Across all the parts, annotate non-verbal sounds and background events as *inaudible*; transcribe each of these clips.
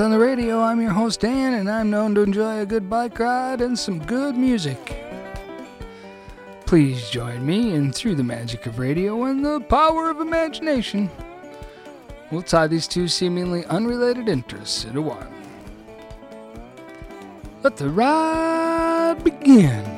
on the Radio. I'm your host Dan, and I'm known to enjoy a good bike ride and some good music. Please join me in Through the Magic of Radio and the Power of Imagination. We'll tie these two seemingly unrelated interests into one. Let the ride begin.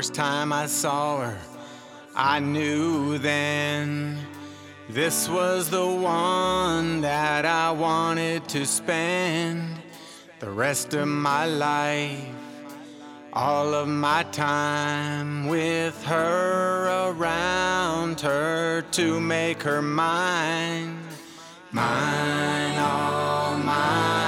First time I saw her, I knew then this was the one that I wanted to spend the rest of my life. All of my time with her around her to make her mine, mine, all mine.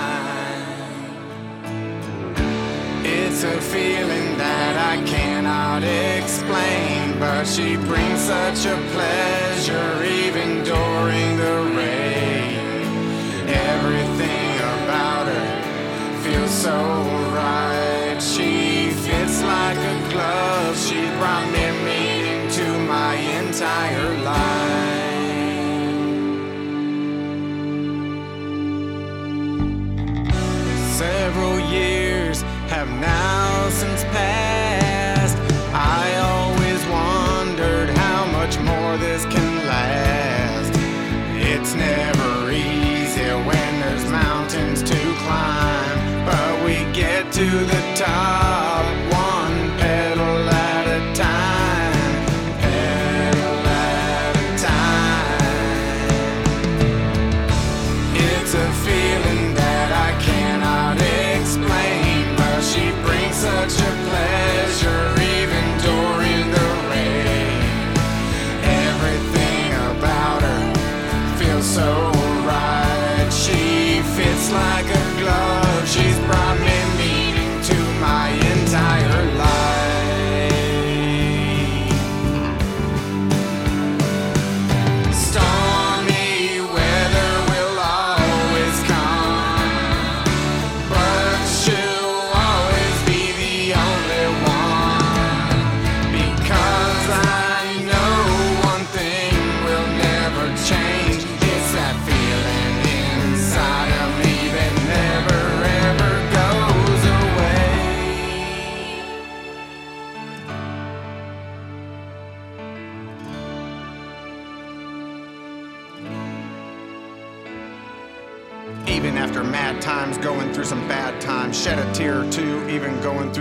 A feeling that I cannot explain, but she brings such a pleasure even during the rain. Everything about her feels so right. She fits like a glove. She brought me meaning to my entire life. Several years now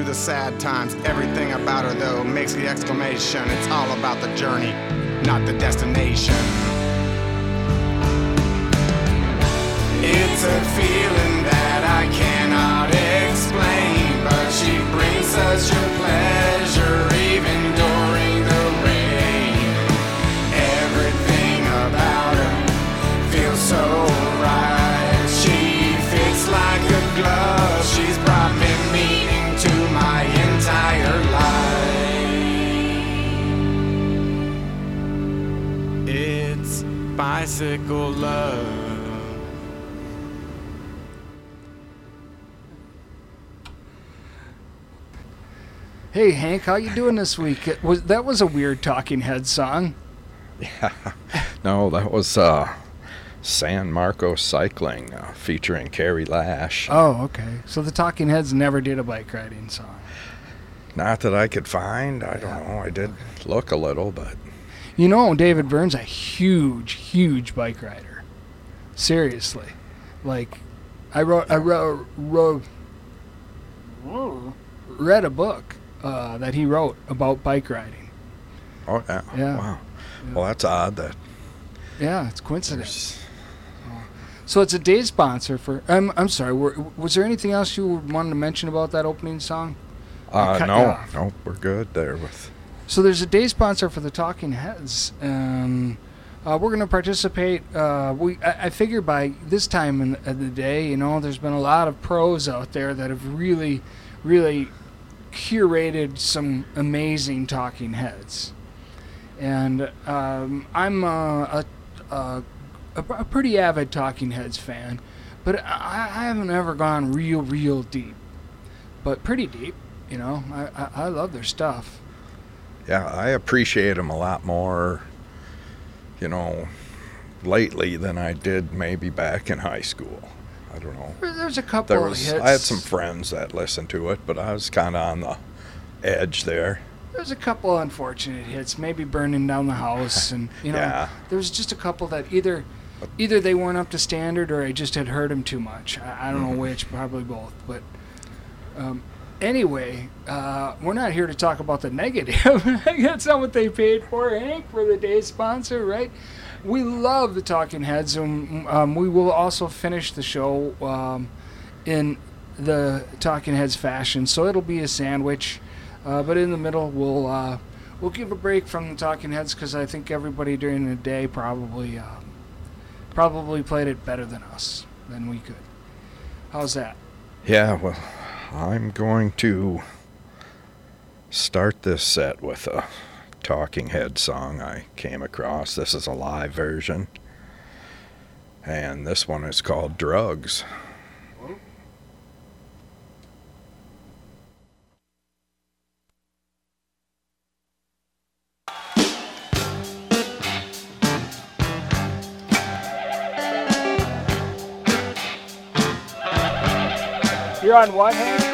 through the sad times. Everything about her, though, makes the exclamation. It's all about the journey, not the destination. It's a feeling that I cannot explain, but she brings such a pleasure bicycle love. Hey Hank, how you doing this week? It was that was a weird Talking Head song. Yeah, *laughs* No, that was uh, San Marco Cycling uh, featuring Kerry Lash. Oh, okay. So the Talking Heads never did a bike riding song. Not that I could find. I don't know. I did look a little, but You know, David Byrne's a huge, huge bike rider. Seriously, like, I wrote, I wrote, wrote, read a book uh, that he wrote about bike riding. oh yeah. Yeah. Wow. Well, that's odd that Yeah, it's coincidence. there's. So it's a day sponsor for. I'm I'm sorry. Were, was there anything else you wanted to mention about that opening song? Uh, no, no, we're good there with. So there's a day sponsor for the Talking Heads, and uh, we're going to participate. Uh, we I, I figure by this time in, of the day, you know, there's been a lot of pros out there that have really, really curated some amazing Talking Heads, and um, I'm a, a a a pretty avid Talking Heads fan, but I, I haven't ever gone real, real deep, but pretty deep. You know, I, I, I love their stuff. Yeah, I appreciate them a lot more, you know, lately than I did maybe back in high school. I don't know. There- There's a couple There of was hits. I had some friends that listened to it, but I was kind of on the edge there. There's a couple unfortunate hits, maybe burning down the house, and *laughs* you know, Yeah. there was just a couple that either, either they weren't up to standard, or I just had heard them too much. I, I don't Mm-hmm. know which, probably both. But um, anyway, uh, we're not here to talk about the negative. *laughs* That's not what they paid for, Hank, for the day sponsor, right? We love the Talking Heads, and um, we will also finish the show um, in the Talking Heads fashion. So it'll be a sandwich, uh, but in the middle we'll uh, we'll give a break from the Talking Heads because I think everybody during the day probably uh, probably played it better than us than we could. How's that? Yeah, well, I'm going to start this set with a Talking Head song I came across. This is a live version. And this one is called Drugs. You're on what, Hank?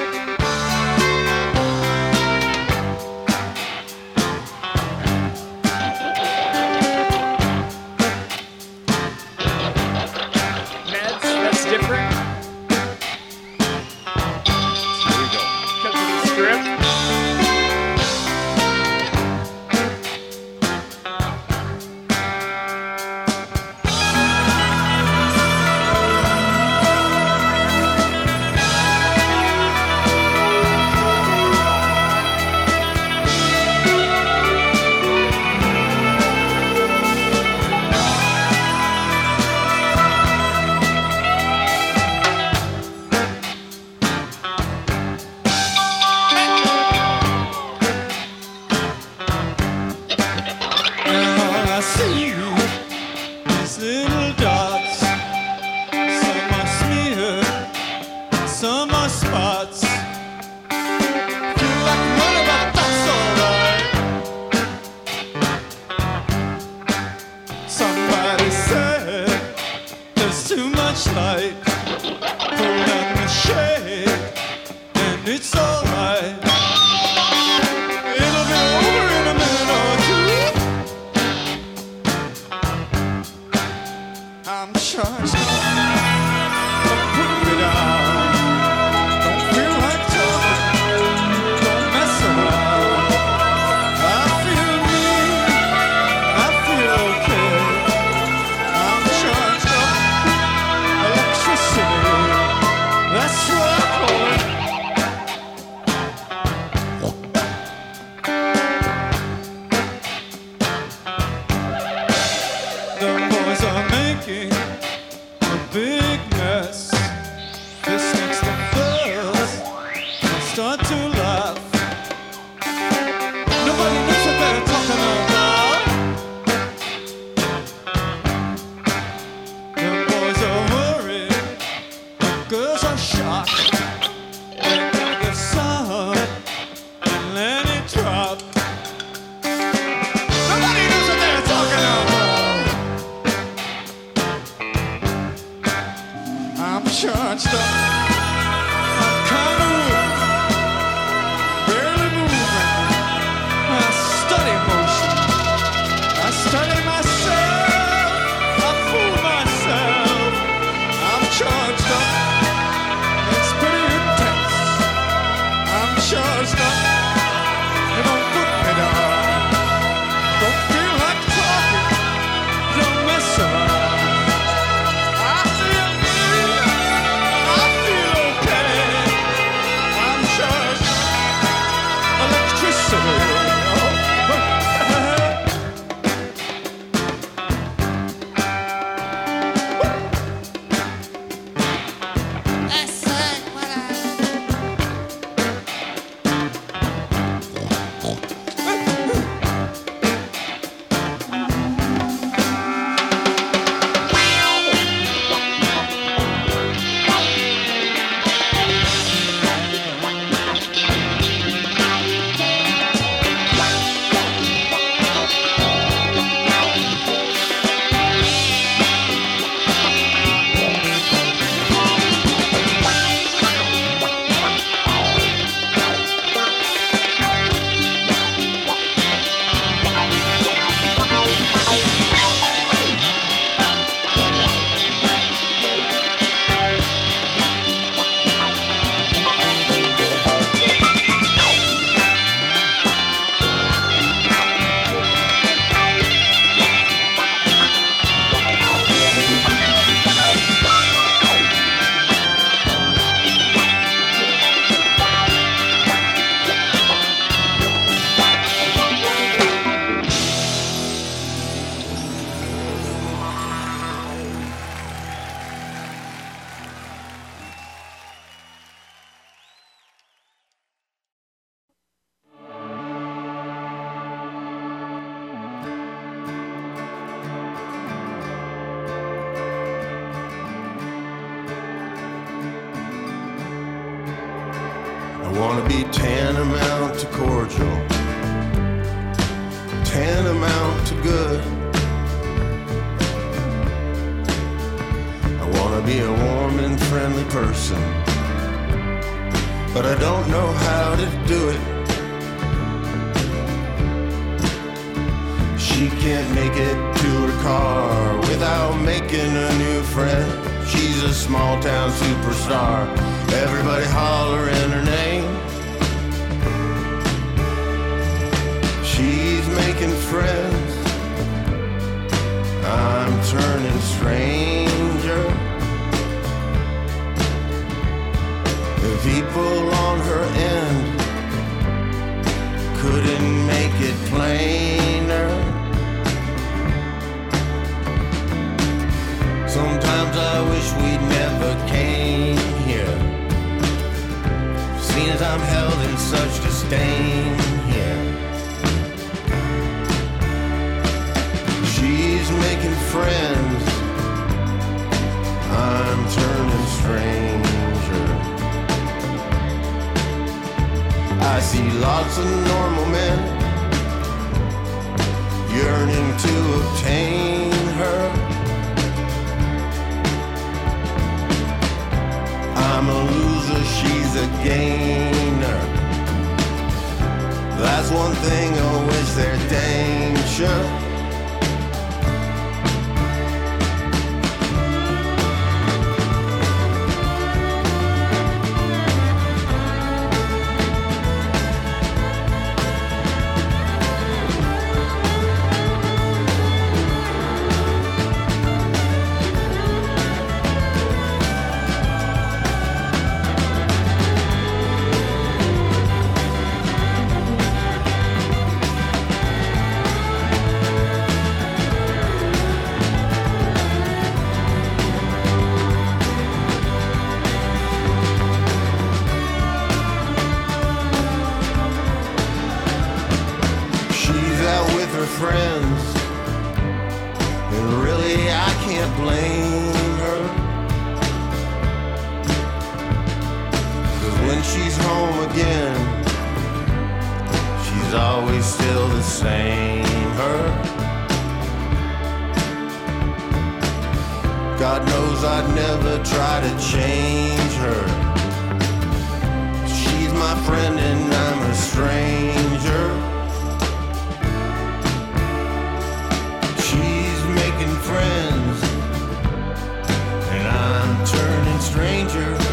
Superstar. Everybody hollering her name. She's making friends. I'm turning stranger. The people on her end couldn't make it plainer. Sometimes I wish we I'm held in such disdain here. She's making friends. I'm turning stranger. I see lots of normal men yearning to obtain her. I'm a loser, she's a gainer. That's one thing I wish they're. She's her friends, and really I can't blame her. Cause when she's home again, she's always still the same her. God knows I'd never try to change her. She's my friend and I'm a stranger. Friends, and I'm turning stranger.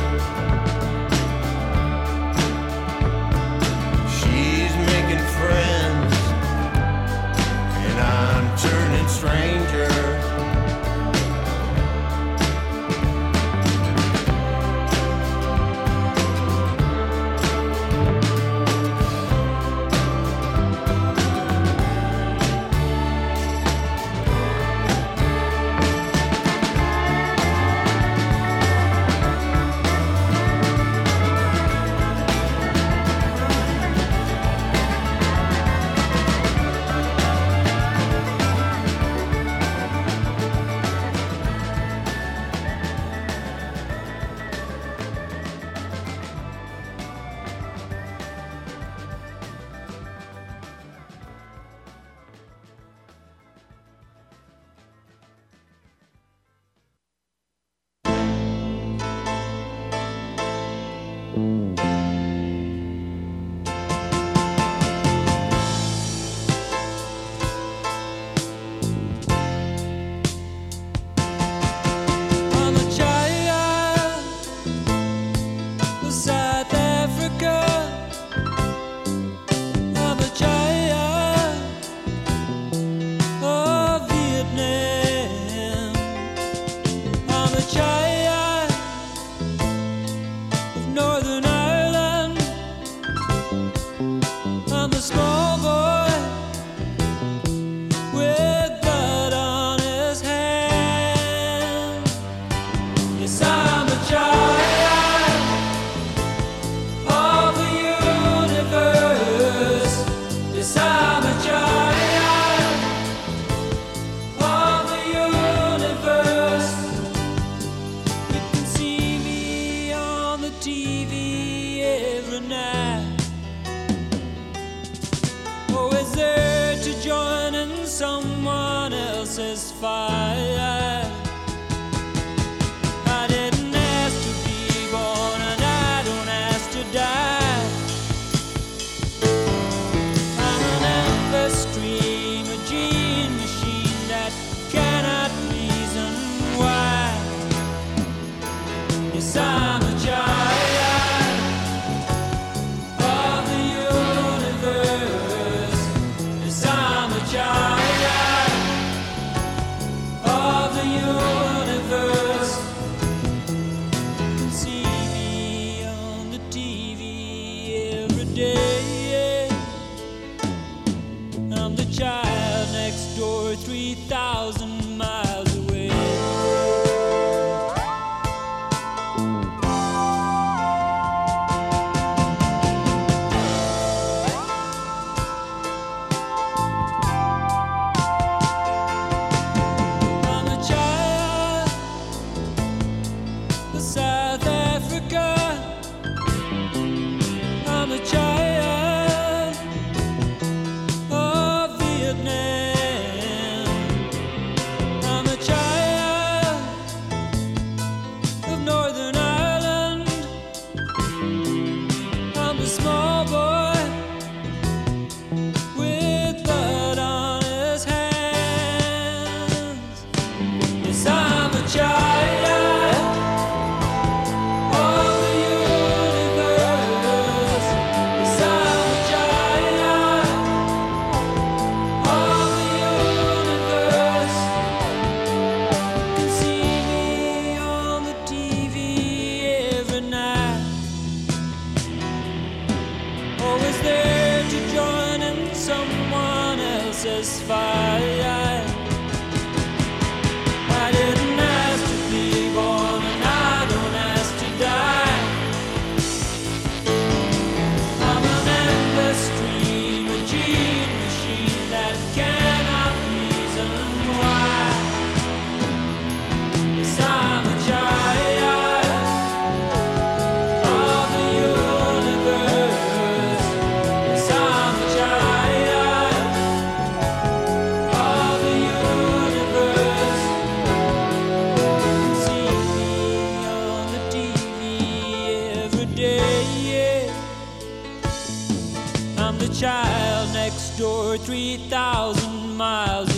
3,000 miles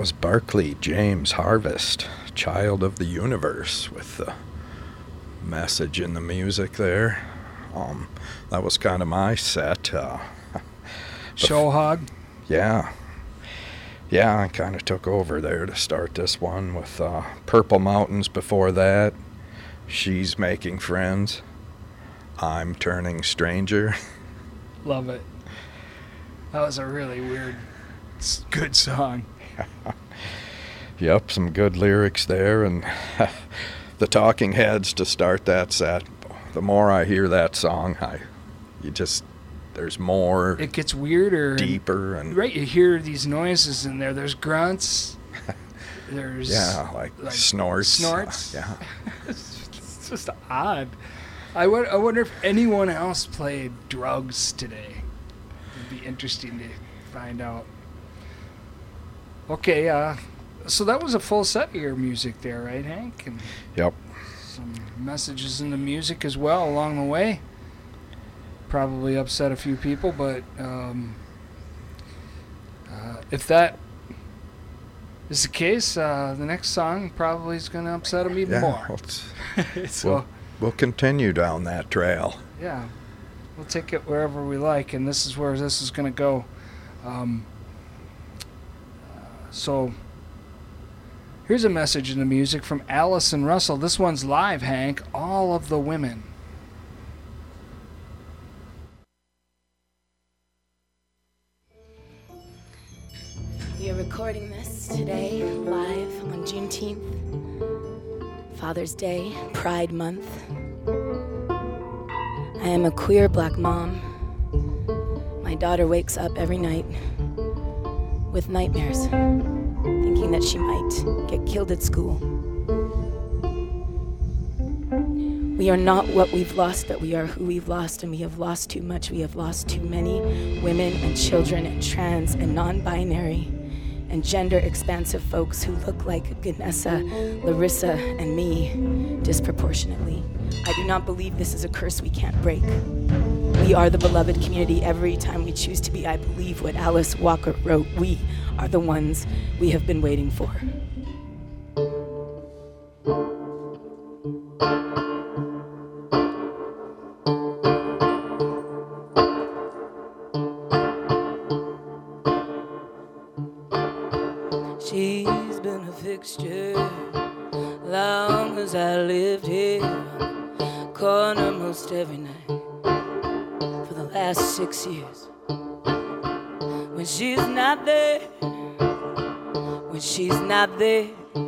was Barclay James Harvest, Child of the Universe, with the message in the music there. Um, that was kind of my set. Uh, *laughs* Show hog. yeah, yeah, I kind of took over there to start this one with uh, Purple Mountains. Before that, she's making friends. I'm turning stranger. *laughs* Love it. That was a really weird, good song. *laughs* Yep, some good lyrics there, and *laughs* the Talking Heads to start that set. The more I hear that song, I, you just, there's more, It gets weirder. deeper, and right, you hear these noises in there. There's grunts. *laughs* There's yeah, like, like snorts. snorts. yeah, it's just odd. I won- I wonder if anyone else played drugs today. It'd be interesting to find out. Okay, uh, so that was a full set of your music there, right, Hank? And yep. some messages in the music as well along the way. probably upset a few people, but um, uh, if that is the case, uh, the next song probably is going to upset them even Yeah, more. let's, *laughs* so, we'll, we'll continue down that trail. yeah, we'll take it wherever we like, and this is where this is going to go. Um, so, here's a message in the music from Allison Russell. This one's live, Hank. All of the women. We are recording this today live on Juneteenth, Father's Day, Pride Month. I am a queer black mom. My daughter wakes up every night with nightmares, thinking that she might get killed at school. We are not what we've lost, but we are who we've lost, and we have lost too much. We have lost too many women and children and trans and non binary and gender expansive folks who look like Ganessa, Larissa, and me disproportionately. I do not believe this is a curse we can't break. We are the beloved community every time we choose to be. I believe what Alice Walker wrote. We are the ones we have been waiting for. She's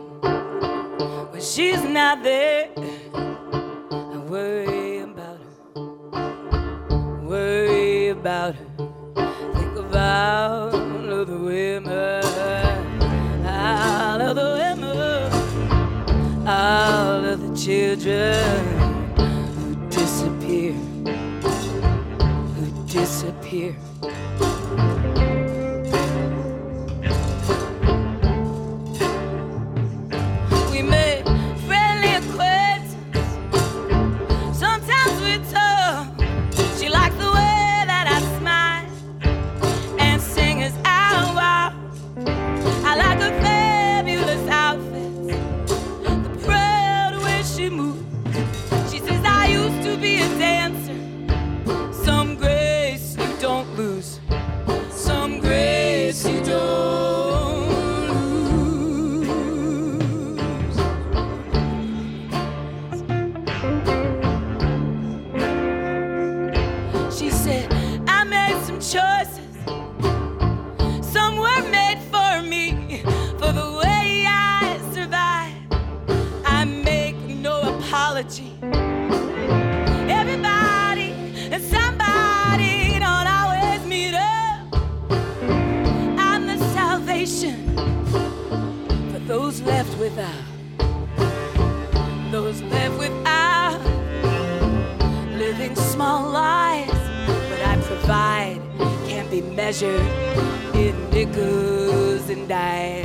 can't in nickels and dimes,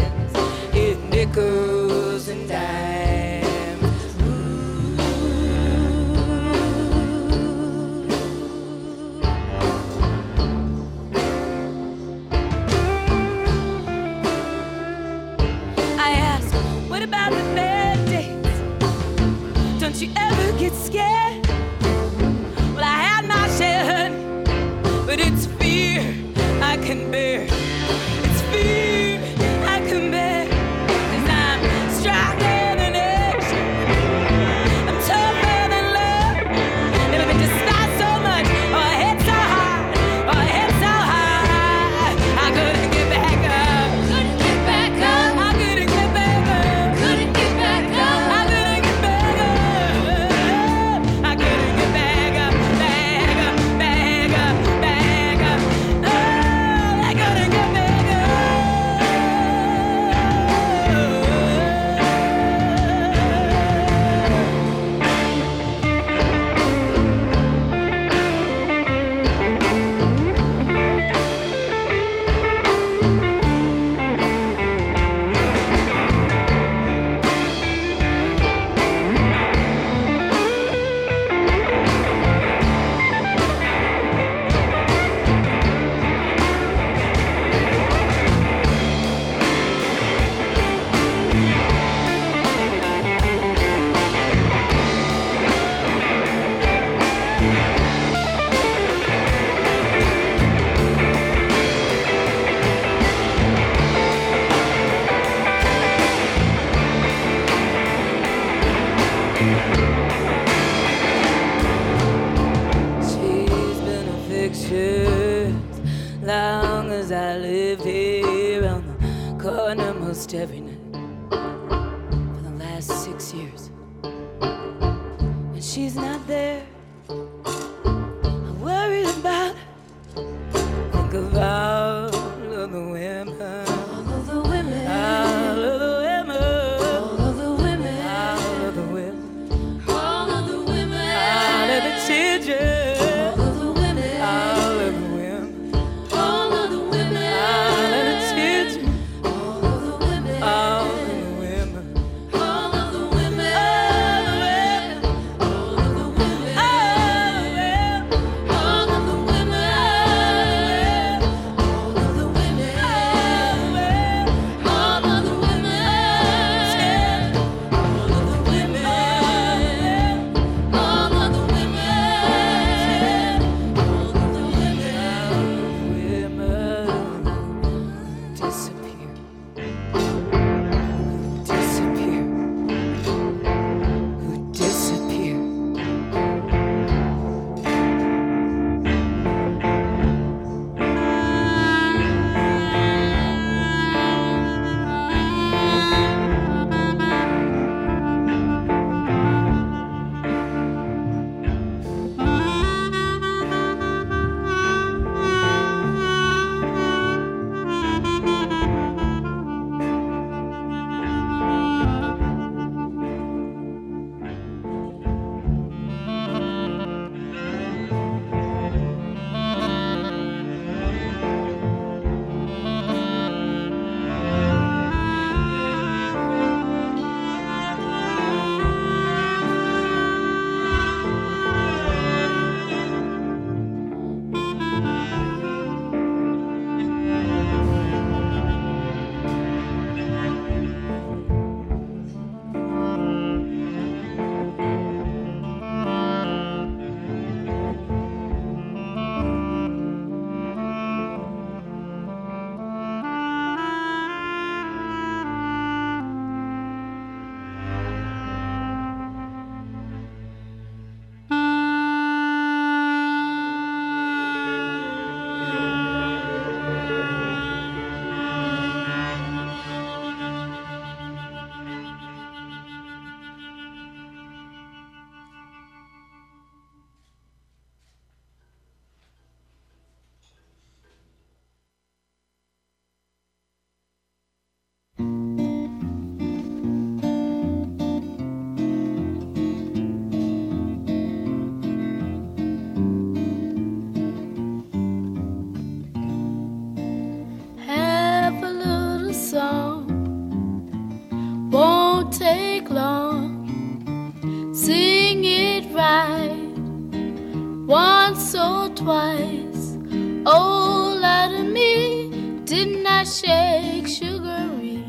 Oh, out of me, didn't I shake sugaree?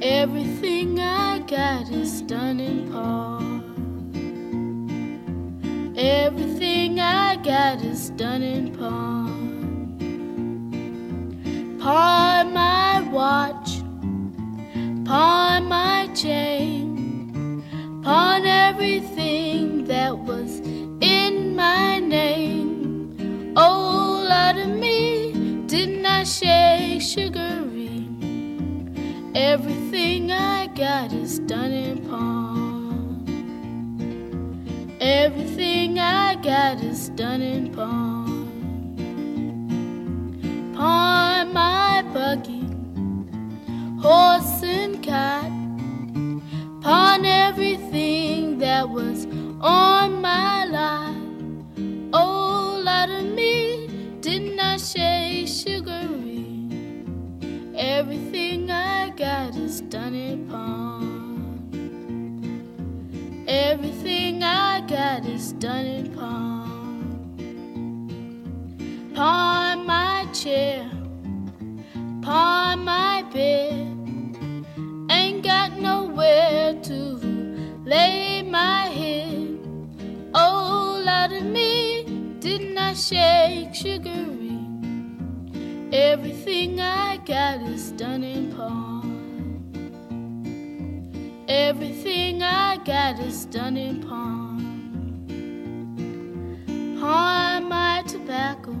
Everything I got is done in part. Everything I got is done in part pawn my watch, pawn my chain, pawn everything that was in my name. Oh, me, didn't I shake sugaree? Everything I got is done in pawn. Everything I got is done in pawn pawn my buggy, horse and cot, pawn everything that was on my lot. Oh, lot of me, didn't I shake sugaree? Everything I got is done in pawn. Everything I got is done in pawn my chair, pawn my bed. Ain't got nowhere to lay my head. Oh, lot of me, didn't I shake sugaree? Everything I got is done in pawn. Everything I got is done in pawn. Pawn my tobacco,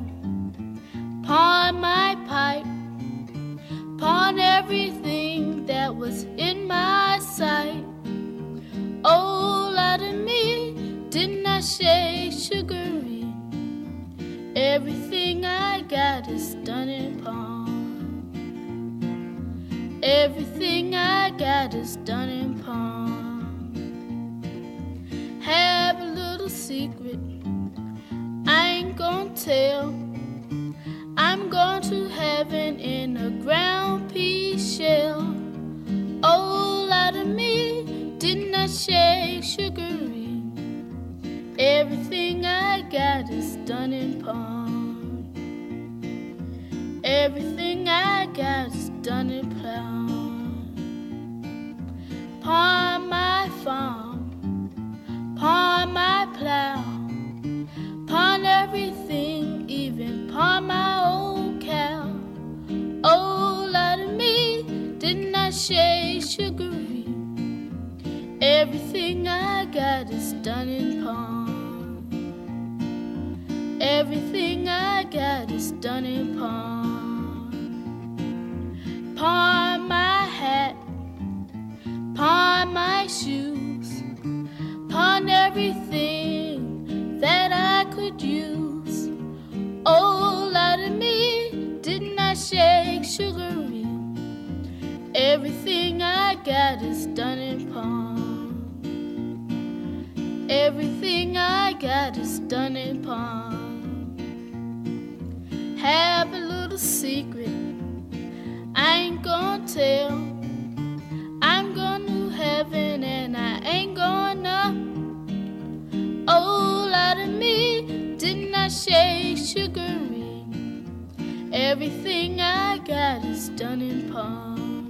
pawn my pipe, pawn everything that was in got is done in pawn. Everything I got is done in pawn. Have a little secret, I ain't gonna tell. I'm going to heaven in a ground pea shell. Oh, lot of me, didn't I say sugaree? Everything I got is done in pawn. Everything I got is done in pawn. Pawn my farm, pawn my plow, pawn everything, even pawn my old cow. Oh, lot of me, didn't I say sugaree? Everything I got is done in pawn. Everything I got is done in pawn. Pawn my hat, pawn my shoes, pawn everything that I could use. Oh, lot of me, didn't I shake sugaree? Everything I got is done in pawn. Everything I got is done in pawn. Have a little secret, I ain't gonna tell. I'm going to heaven and I ain't gonna. Oh, lot of me, didn't I say sugaree? Everything I got is done in pawn.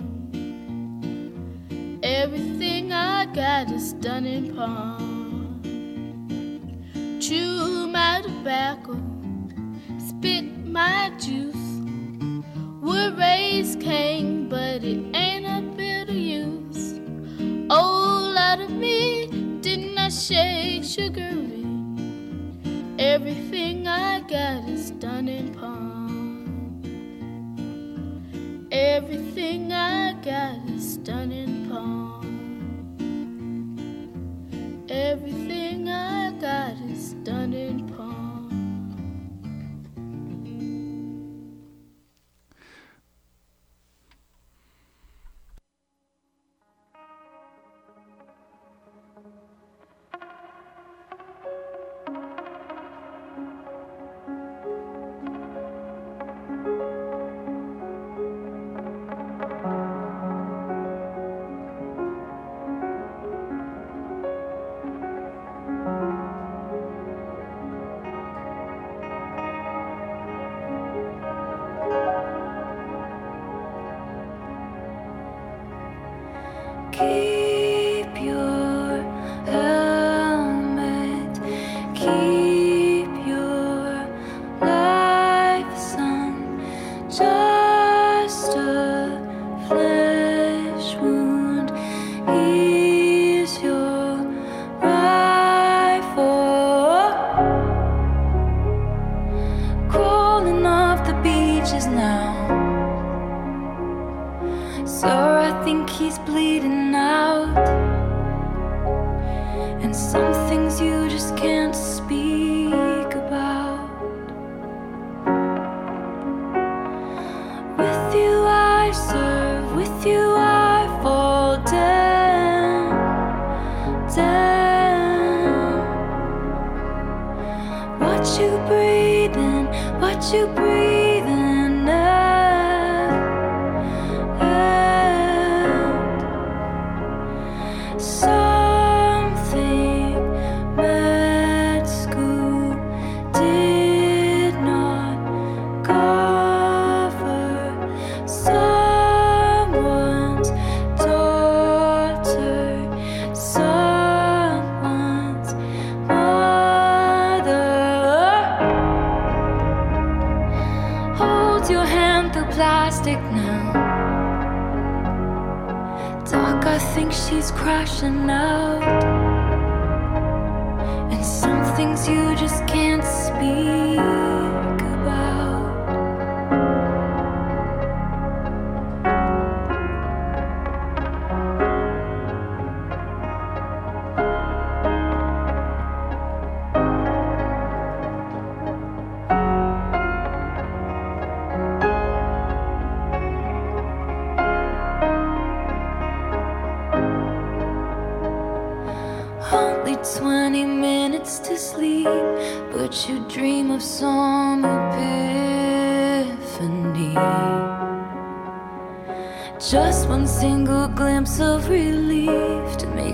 Everything I got is done in pawn. Chew my tobacco, spit my juice. Would raise Cain, but it ain't a bit of use. Oh, lot of me, didn't I shake sugaree? Everything I got is done in pawn. Everything I got is done in pawn. Everything I got is done in pawn. Sir, I think he's bleeding out. And some things you just can't speak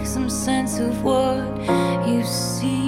make some sense of what you see.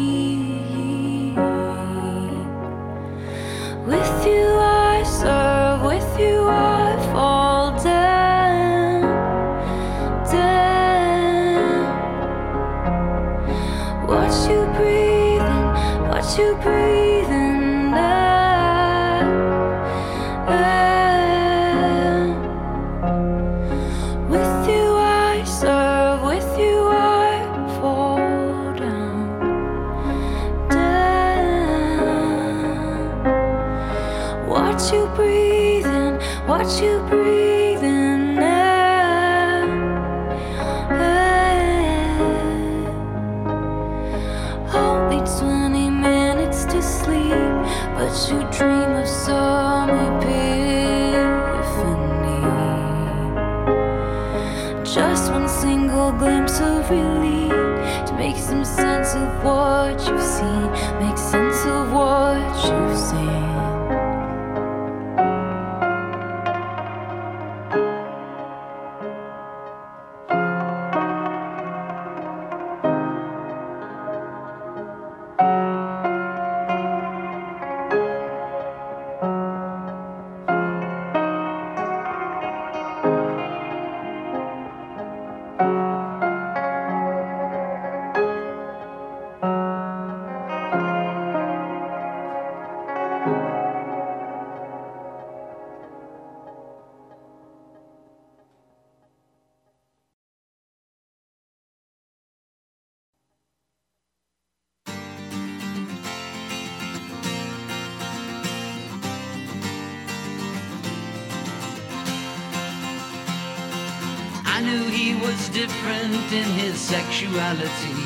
knew he was different in his sexuality.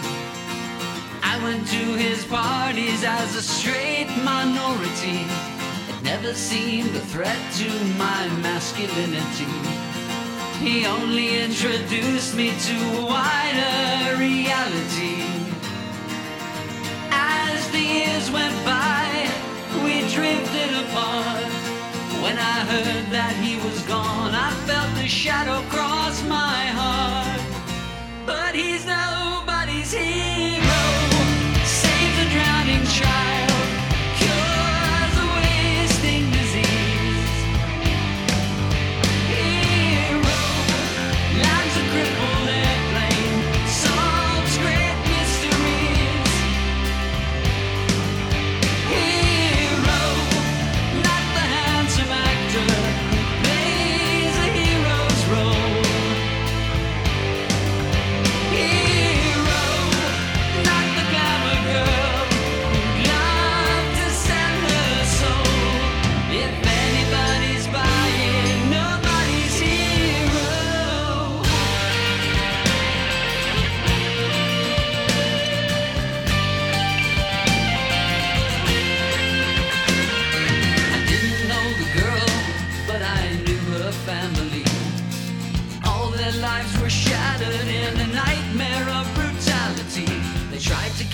I went to his parties as a straight minority. It never seemed a threat to my masculinity. He only introduced me to a wider reality. As the years went by, we drifted apart. When I heard that he was gone, I felt the shadow cross my heart. But he's nobody's here.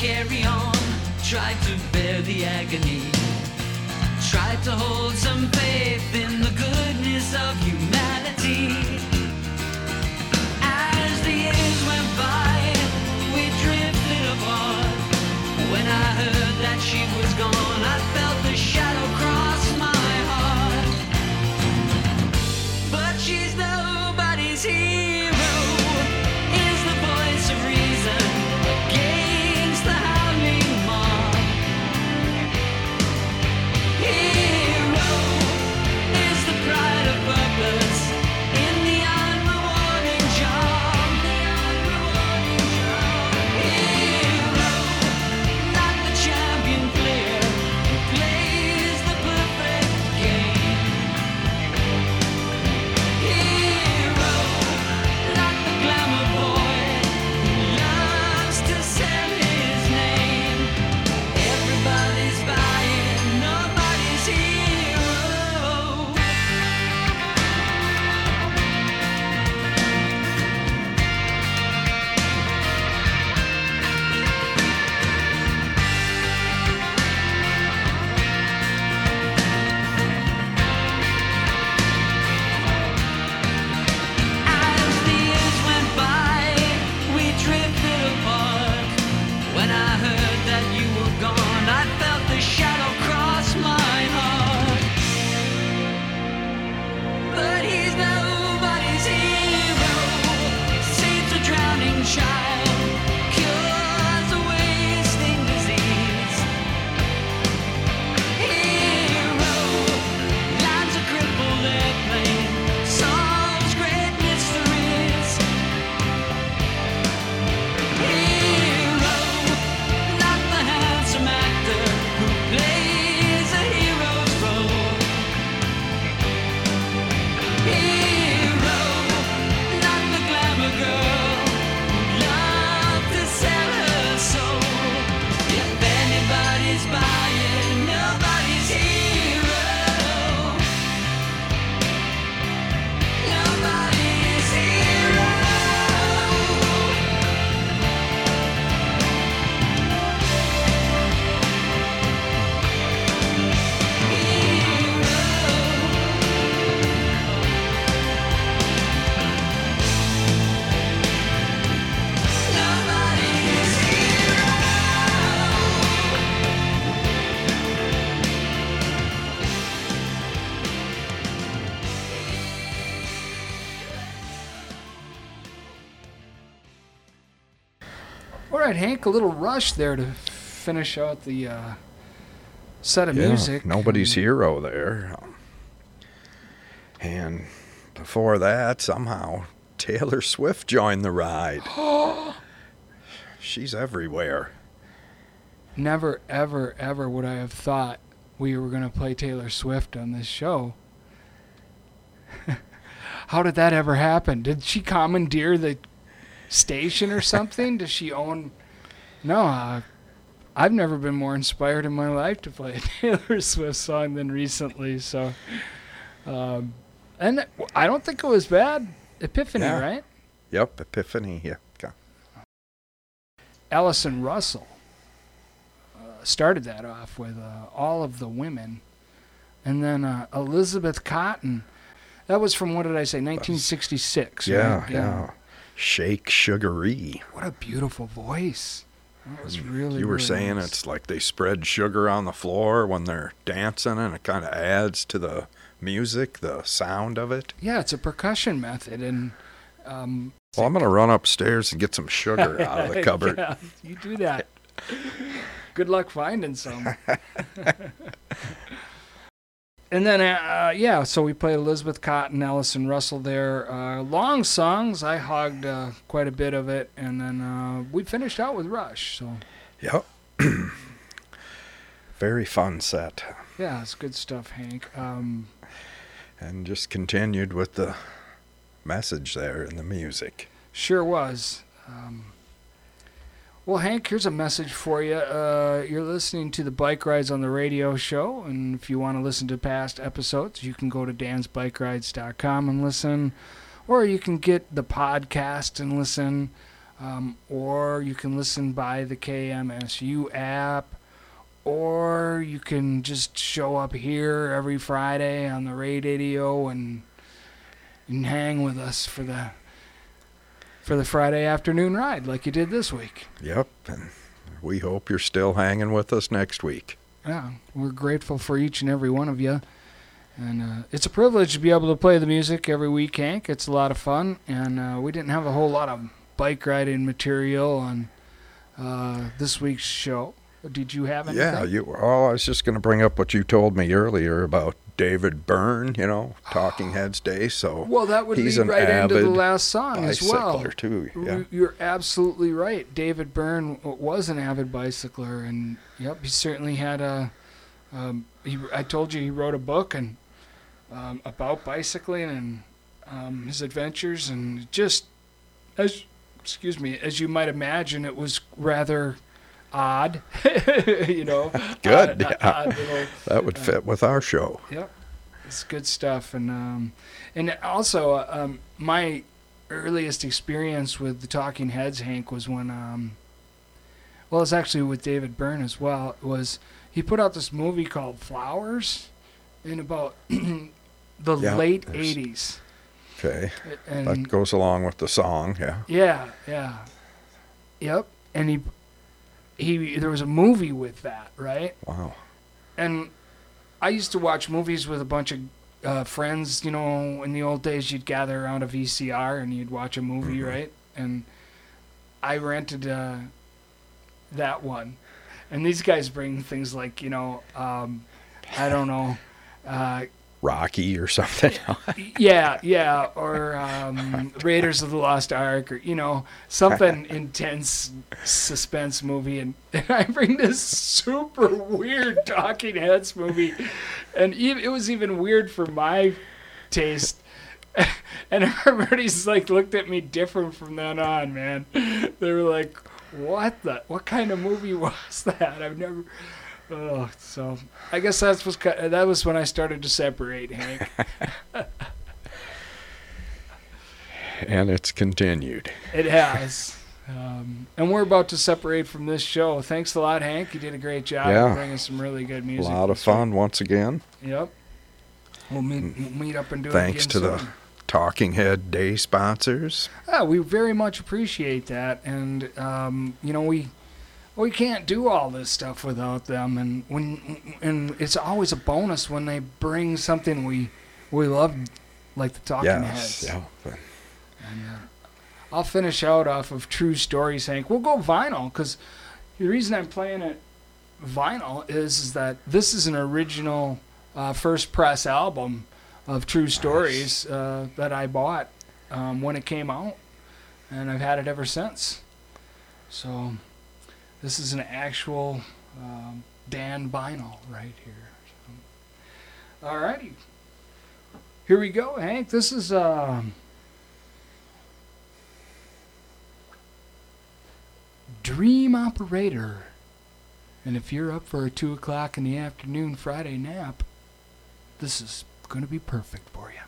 carry on. Try to bear the agony. Try to hold some faith in the goodness of humanity. A little rush there to finish out the uh, set of Yeah, music. Nobody's hero there. And before that, somehow Taylor Swift joined the ride. *gasps* She's everywhere. Never, ever, ever would I have thought we were going to play Taylor Swift on this show. *laughs* How did that ever happen? Did she commandeer the station or something? Does she own? No, uh, I've never been more inspired in my life to play a *laughs* Taylor Swift song than recently. So, um, and I don't think it was bad. Epiphany, Yeah. right? Yep, Epiphany. Yeah. okay. Allison Russell uh, started that off with uh, all of the women, and then uh, Elizabeth Cotten. That was from what did I say? 1966. Yeah, right? yeah. Shake Sugaree. What a beautiful voice. That was really. You were really saying nice. it's like they spread sugar on the floor when they're dancing, and it kind of adds to the music, the sound of it. Yeah, it's a percussion method, and um, Well, I'm gonna run upstairs and get some sugar *laughs* out of the cupboard. yeah, you do that. *laughs* Good luck finding some. *laughs* and then, uh, yeah, so we played Elizabeth Cotten, Allison Russell there. Uh, long songs. I hogged uh, quite a bit of it. And then uh, we finished out with Rush. So, Yep. *clears throat* Very fun set, yeah, it's good stuff, Hank. Um, and just continued with the message there in the music. Sure was. Um, well, Hank, here's a message for you. Uh, you're listening to the Bike Rides on the Radio show, and if you want to listen to past episodes, you can go to dansbikerides.com and listen, or you can get the podcast and listen, um, or you can listen by the KMSU app, or you can just show up here every Friday on the radio and, and hang with us for the for the Friday afternoon ride like you did this week. Yep, and we hope you're still hanging with us next week. Yeah, we're grateful for each and every one of you. And uh, it's a privilege to be able to play the music every week, Hank. It's a lot of fun. And uh, we didn't have a whole lot of bike riding material on uh, this week's show. Did you have anything? Yeah, you. Oh, I was just gonna bring up what you told me earlier about David Byrne. You know, Talking Heads Day. So Well, that would he's an right into the avid last song as well. too. Yeah. You- You're absolutely right. David Byrne was an avid bicycler, and yep, he certainly had a. Um, he, I told you he wrote a book and um, about bicycling and um, his adventures, and just as excuse me, as you might imagine, it was rather odd. *laughs* you know, *laughs* Good, odd- yeah. odd little- That would fit with our show. Yep, it's good stuff, and um, and also uh, um, my earliest experience with the Talking Heads, Hank, was when um, well, it's actually with David Byrne as well. Was he put out this movie called Flowers in about *clears throat* the Yeah, late there's- '80s, Okay, and that goes along with the song. Yeah. yeah, yeah, yep, and he he there was a movie with that, right? Wow. and I used to watch movies with a bunch of uh, friends. You know, in the old days, you'd gather around a VCR and you'd watch a movie, right? And I rented uh, that one, and these guys bring things like you know, um, I don't know. Uh, Rocky or something. *laughs* yeah, yeah, or um, Raiders of the Lost Ark, or you know, something *laughs* intense suspense movie, and, *laughs* and I bring this super weird Talking Heads movie, and e- it was even weird for my taste. And everybody's like looked at me different from then on, man. They were like, "What the? What kind of movie was that? I've never." Oh, so I guess that's was that was when I started to separate, Hank. *laughs* and it's continued. It has. Um, and we're about to separate from this show. Thanks a lot, Hank. You did a great job Yeah. bringing some really good music. A lot of fun once again. Yep. We'll meet, we'll meet up and do Thanks it Thanks to again the. Talking Head Day sponsors. Yeah, we very much appreciate that, and um, you know we we can't do all this stuff without them, and when and it's always a bonus when they bring something we we love, like the Talking yes. Heads. Yeah. And, uh, I'll finish out off of True Stories, Hank. We'll go vinyl because the reason I'm playing it vinyl is, is that this is an original uh, first press album of True Stories uh, that I bought um, when it came out, and I've had it ever since. So this is an actual um, Dan vinyl right here. So, alrighty. Here we go, Hank. This is um, Dream Operator. And if you're up for a 2 o'clock in the afternoon Friday nap, this is going to be perfect for you.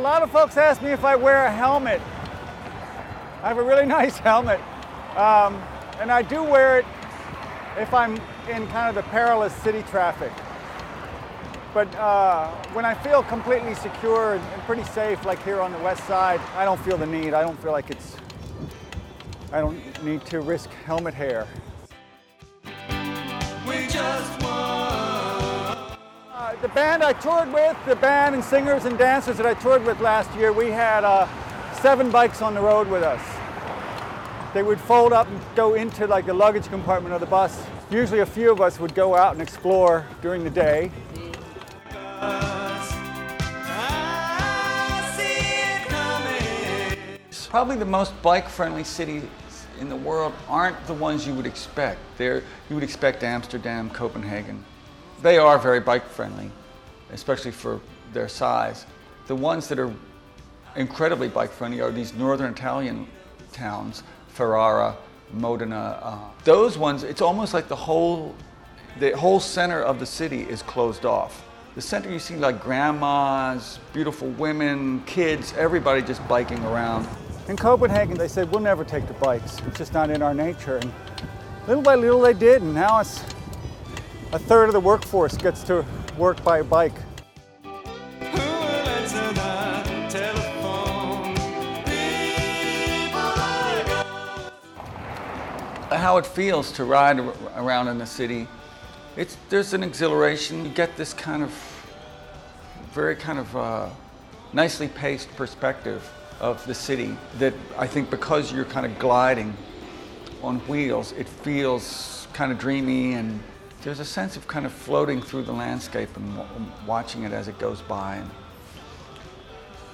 A lot of folks ask me if I wear a helmet. I have a really *laughs* nice helmet, um, and I do wear it if I'm in kind of the perilous city traffic. But uh, when I feel completely secure and, pretty safe, like here on the west side, I don't feel the need. I don't feel like it's, I don't need to risk helmet hair. The band I toured with, the band and singers and dancers that I toured with last year, we had uh, seven bikes on the road with us. They would fold up and go into like the luggage compartment of the bus. Usually a few of us would go out and explore during the day. Probably the most bike-friendly cities in the world aren't the ones you would expect. They're, you would expect Amsterdam, Copenhagen. They are very bike-friendly, especially for their size. The ones that are incredibly bike-friendly are these northern Italian towns, Ferrara, Modena. Uh, those ones, it's almost like the whole, the whole center of the city is closed off. The center, you see like grandmas, beautiful women, kids, everybody just biking around. In Copenhagen, they said, we'll never take the bikes. It's just not in our nature. And little by little they did, and now it's a third of the workforce gets to work by bike. How it feels to ride around in the city, it's, there's an exhilaration. You get this kind of very kind of uh, nicely paced perspective of the city that I think because you're kind of gliding on wheels, it feels kind of dreamy and there's a sense of kind of floating through the landscape and wa- watching it as it goes by. And,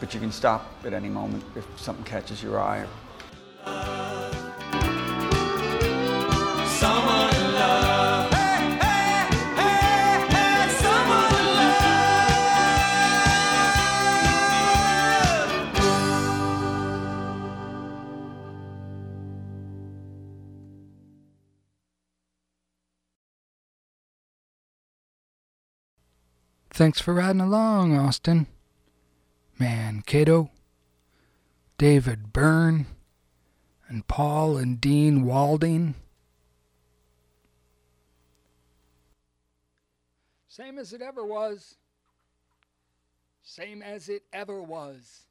but you can stop at any moment if something catches your eye. Thanks for riding along, Austin. Mankato, David Byrne, and Paul and Dean Walding. Same as it ever was. Same as it ever was.